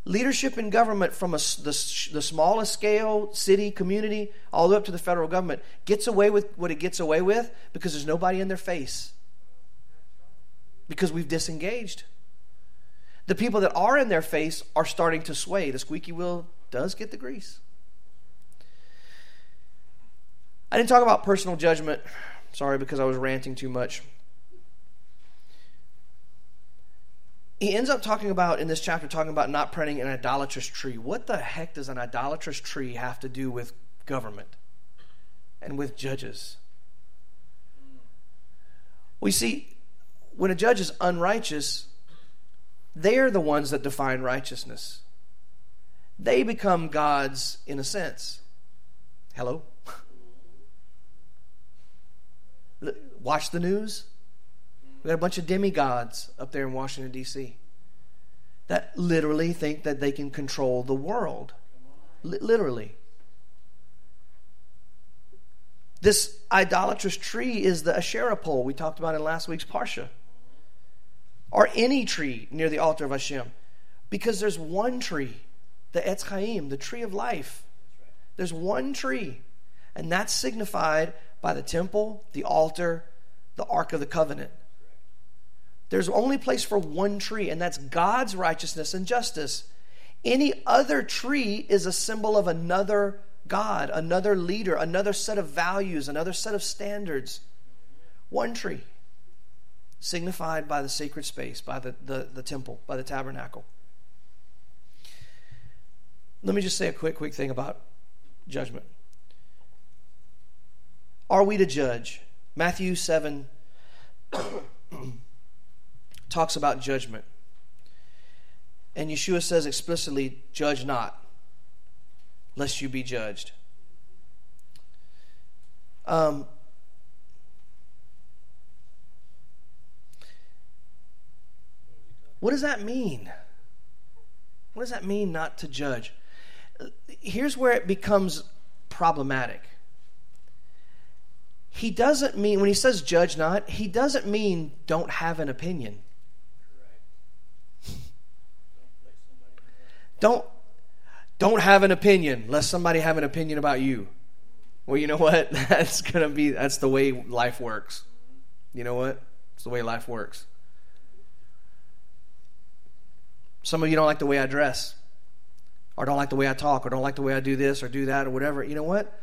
leadership in government from a, the, the smallest scale, city, community, all the way up to the federal government, gets away with what it gets away with because there's nobody in their face. Because we've disengaged. The people that are in their face are starting to sway. The squeaky wheel does get the grease. I didn't talk about personal judgment. Sorry, because I was ranting too much. He ends up talking about, in this chapter, talking about not planting an idolatrous tree. What the heck does an idolatrous tree have to do with government and with judges? We see when a judge is unrighteous, they are the ones that define righteousness. They become gods in a sense. Hello? Watch the news. We got a bunch of demigods up there in Washington, D.C. that literally think that they can control the world. L- literally. This idolatrous tree is the Asherah pole we talked about in last week's Parsha. Or any tree near the altar of Hashem. Because there's one tree, the Etz Chaim, the tree of life. There's one tree. And that's signified by the temple, the altar, the Ark of the Covenant. There's only place for one tree, and that's God's righteousness and justice. Any other tree is a symbol of another God, another leader, another set of values, another set of standards. One tree, signified by the sacred space, by the, the, the temple, by the tabernacle. Let me just say a quick, quick thing about judgment. Are we to judge? Matthew 7 talks about judgment. And Yeshua says explicitly, Judge not, lest you be judged. Um, what does that mean? What does that mean, not to judge? Here's where it becomes problematic. He doesn't mean, when he says judge not, he doesn't mean don't have an opinion. Don't don't have an opinion lest somebody have an opinion about you. Well, you know what? That's going to be that's the way life works. You know what? It's the way life works. Some of you don't like the way I dress, or don't like the way I talk, or don't like the way I do this or do that or whatever. You know what?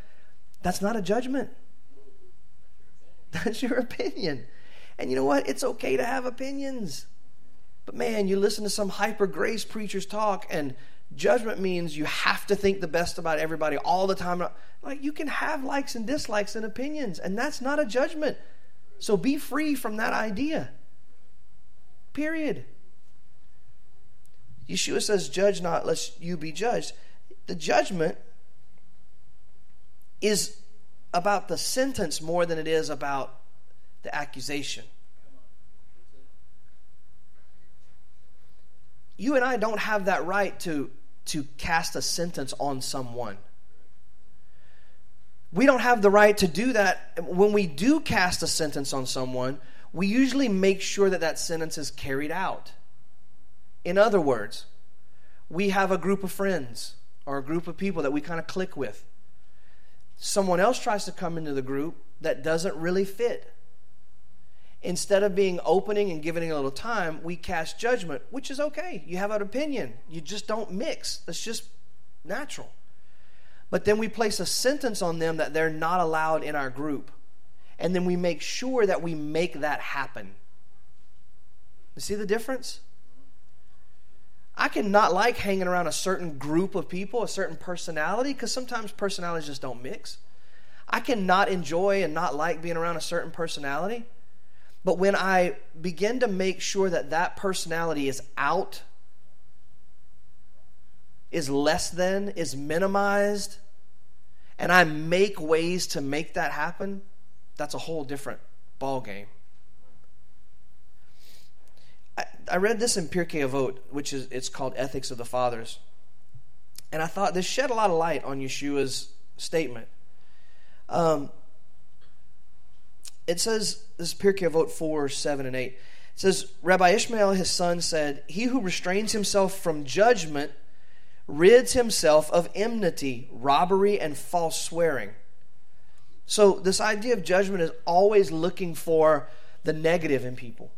That's not a judgment. That's your opinion. And you know what? It's okay to have opinions. But man, you listen to some hyper grace preachers talk, and judgment means you have to think the best about everybody all the time. Like you can have likes and dislikes and opinions, and that's not a judgment. So be free from that idea. Period. Yeshua says, Judge not, lest you be judged. The judgment is about the sentence more than it is about the accusation. you and I don't have that right to, to cast a sentence on someone. We don't have the right to do that. When we do cast a sentence on someone, we usually make sure that that sentence is carried out. In other words, we have a group of friends or a group of people that we kind of click with. Someone else tries to come into the group that doesn't really fit instead of being opening and giving a little time, we cast judgment, which is okay. You have an opinion. You just don't mix. That's just natural. But then we place a sentence on them that they're not allowed in our group. And then we make sure that we make that happen. You see the difference? I can not like hanging around a certain group of people, a certain personality, because sometimes personalities just don't mix. I can not enjoy and not like being around a certain personality but when I begin to make sure that that personality is out, is less than, is minimized, and I make ways to make that happen, that's a whole different ball game. I, I read this in Pirkei Avot, which is it's called Ethics of the Fathers, and I thought this shed a lot of light on Yeshua's statement. Um, it says, this is Pirkei Avot 4, 7, and 8. It says, Rabbi Ishmael, his son, said, He who restrains himself from judgment rids himself of enmity, robbery, and false swearing. So, this idea of judgment is always looking for the negative in people,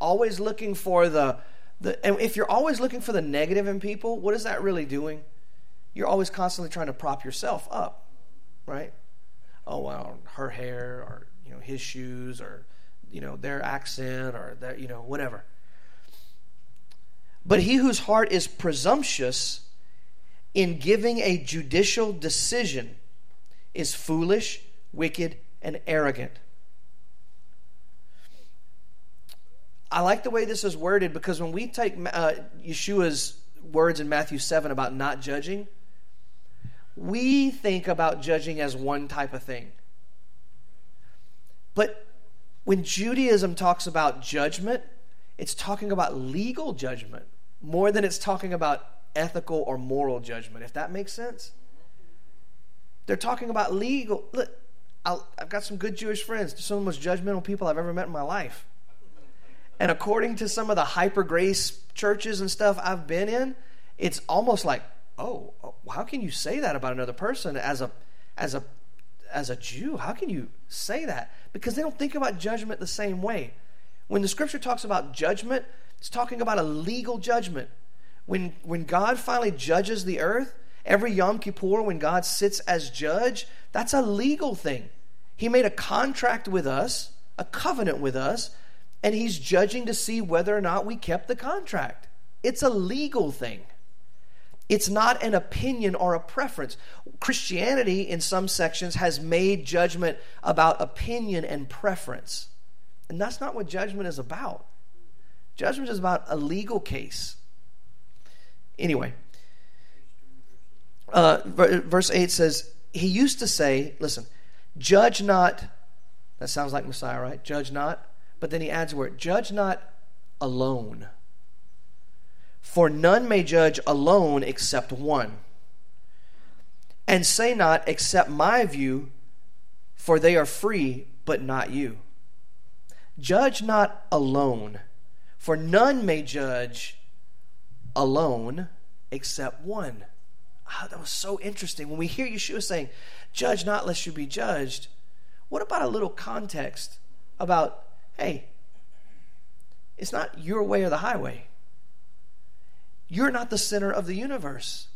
always looking for the, the and if you're always looking for the negative in people, what is that really doing? You're always constantly trying to prop yourself up, right? Oh, well, her hair, or you know his shoes or you know their accent or that you know whatever but he whose heart is presumptuous in giving a judicial decision is foolish wicked and arrogant I like the way this is worded because when we take uh, Yeshua's words in Matthew 7 about not judging, we think about judging as one type of thing. But when Judaism talks about judgment, it's talking about legal judgment more than it's talking about ethical or moral judgment, if that makes sense. They're talking about legal. Look, i have got some good Jewish friends, some of the most judgmental people I've ever met in my life. And according to some of the hyper grace churches and stuff I've been in, it's almost like, oh, how can you say that about another person as a as a as a Jew? How can you say that? Because they don't think about judgment the same way. When the scripture talks about judgment, it's talking about a legal judgment. When when God finally judges the earth, every Yom Kippur, when God sits as judge, that's a legal thing. He made a contract with us, a covenant with us, and he's judging to see whether or not we kept the contract. It's a legal thing. It's not an opinion or a preference. Christianity, in some sections, has made judgment about opinion and preference. And that's not what judgment is about. Judgment is about a legal case. Anyway, uh, verse 8 says, He used to say, listen, judge not, that sounds like Messiah, right? Judge not. But then he adds a word, judge not alone. For none may judge alone except one. And say not, accept my view, for they are free, but not you. Judge not alone, for none may judge alone except one. Oh, that was so interesting. When we hear Yeshua saying, Judge not lest you be judged, what about a little context about, hey, it's not your way or the highway? You're not the center of the universe.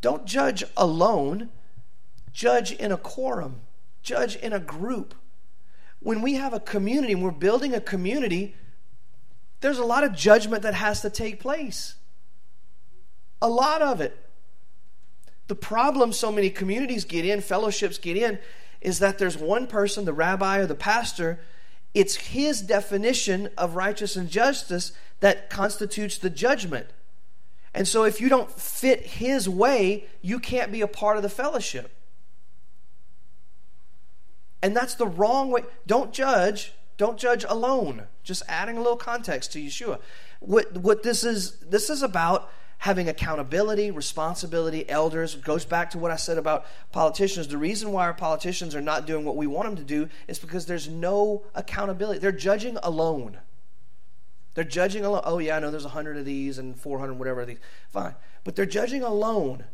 Don't judge alone, judge in a quorum, judge in a group. When we have a community and we're building a community, there's a lot of judgment that has to take place. A lot of it. The problem so many communities get in, fellowships get in, is that there's one person, the rabbi or the pastor, it's his definition of righteous and justice that constitutes the judgment. And so if you don't fit his way, you can't be a part of the fellowship. And that's the wrong way. Don't judge. Don't judge alone. Just adding a little context to Yeshua. What, what this is this is about having accountability, responsibility, elders goes back to what I said about politicians. The reason why our politicians are not doing what we want them to do is because there's no accountability. They're judging alone. They're judging alone. Oh, yeah, I know there's 100 of these and 400, whatever these. Fine. But they're judging alone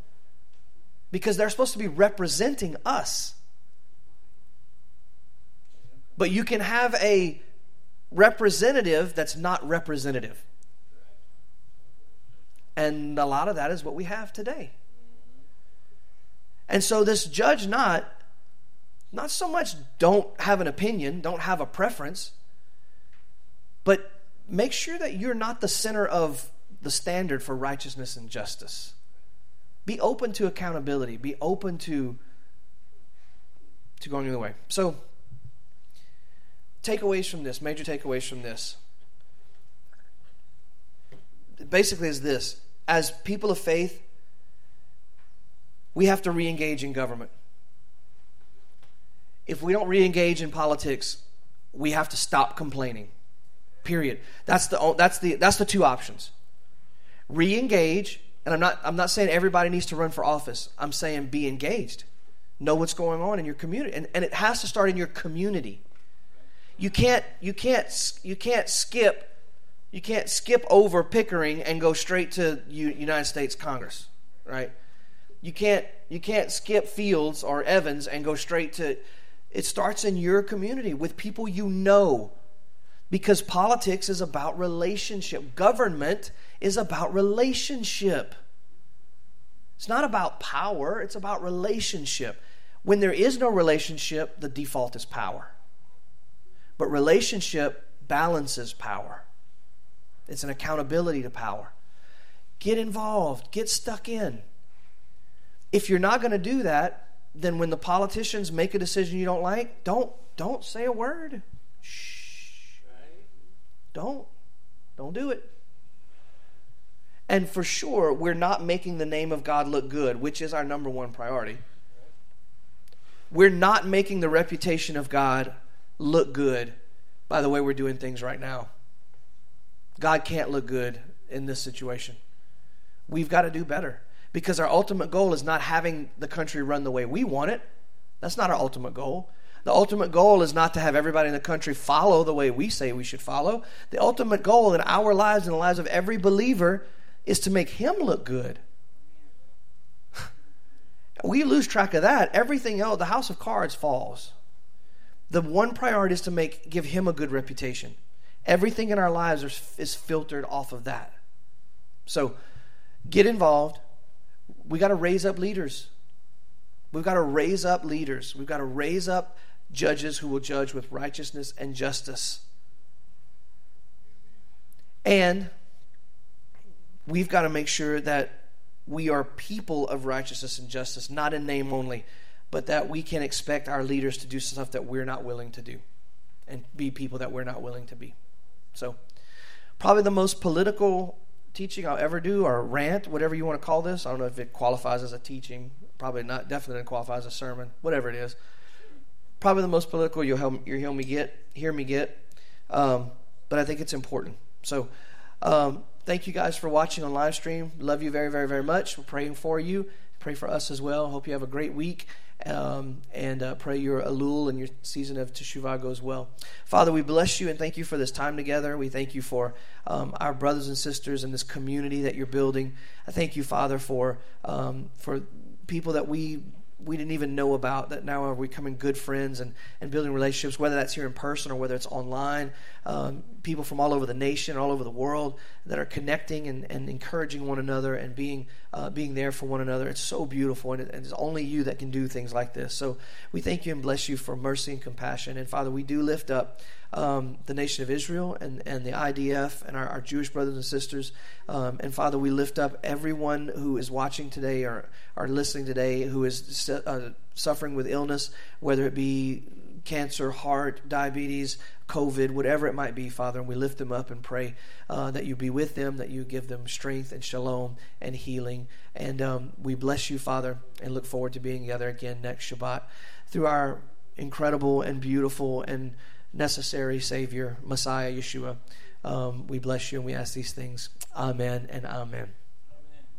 because they're supposed to be representing us. But you can have a representative that's not representative. And a lot of that is what we have today. And so this judge not not so much don't have an opinion, don't have a preference, but make sure that you're not the center of the standard for righteousness and justice. Be open to accountability. Be open to to going the other way. So, takeaways from this, major takeaways from this, basically is this: as people of faith, we have to re-engage in government. If we don't re-engage in politics, we have to stop complaining. Period. That's the that's the that's the two options. Re-engage, and I'm not I'm not saying everybody needs to run for office. I'm saying be engaged. Know what's going on in your community. And, and it has to start in your community. You can't you can't you can't skip you can't skip over Pickering and go straight to United States Congress, right? You can't you can't skip Fields or Evans and go straight to it starts in your community with people you know because politics is about relationship. Government is about relationship. It's not about power, it's about relationship. When there is no relationship, the default is power. But relationship balances power, it's an accountability to power. Get involved, get stuck in. If you're not going to do that, then when the politicians make a decision you don't like, don't don't say a word. Shh. Don't. Don't do it. And for sure, we're not making the name of God look good, which is our number one priority. We're not making the reputation of God look good by the way we're doing things right now. God can't look good in this situation. We've got to do better because our ultimate goal is not having the country run the way we want it. That's not our ultimate goal. The ultimate goal is not to have everybody in the country follow the way we say we should follow. The ultimate goal in our lives and the lives of every believer is to make him look good. we lose track of that. Everything else, the house of cards falls. The one priority is to make give him a good reputation. Everything in our lives is, is filtered off of that. So get involved. We got to raise up leaders. We've got to raise up leaders. We've got to raise up judges who will judge with righteousness and justice. And we've got to make sure that we are people of righteousness and justice, not in name only, but that we can expect our leaders to do stuff that we're not willing to do and be people that we're not willing to be. So, probably the most political teaching I'll ever do, or rant, whatever you want to call this. I don't know if it qualifies as a teaching. Probably not. Definitely doesn't qualify as a sermon. Whatever it is probably the most political you'll, hear me get. Hear me get, um, but I think it's important. So, um, thank you guys for watching on live stream. Love you very, very, very much. We're praying for you. Pray for us as well. Hope you have a great week. Um, and uh, pray your Elul and your season of Teshuvah goes well. Father, we bless you and thank you for this time together. We thank you for um, our brothers and sisters and this community that you're building. I thank you, Father, for um, for people that we we didn't even know about that now are becoming good friends and, and building relationships, whether that's here in person or whether it's online. Um, people from all over the nation, all over the world that are connecting and, and encouraging one another and being uh, being there for one another. It's so beautiful, and, it, and it's only you that can do things like this. So we thank you and bless you for mercy and compassion. And Father, we do lift up um, the nation of Israel and, and the IDF and our, our Jewish brothers and sisters. Um, and Father, we lift up everyone who is watching today or are listening today who is uh, suffering with illness, whether it be cancer, heart, diabetes, COVID, whatever it might be, Father. And we lift them up and pray uh, that you be with them, that you give them strength and shalom and healing. And um, we bless you, Father, and look forward to being together again next Shabbat through our incredible and beautiful and necessary Savior, Messiah, Yeshua. Um, we bless you and we ask these things. Amen and amen.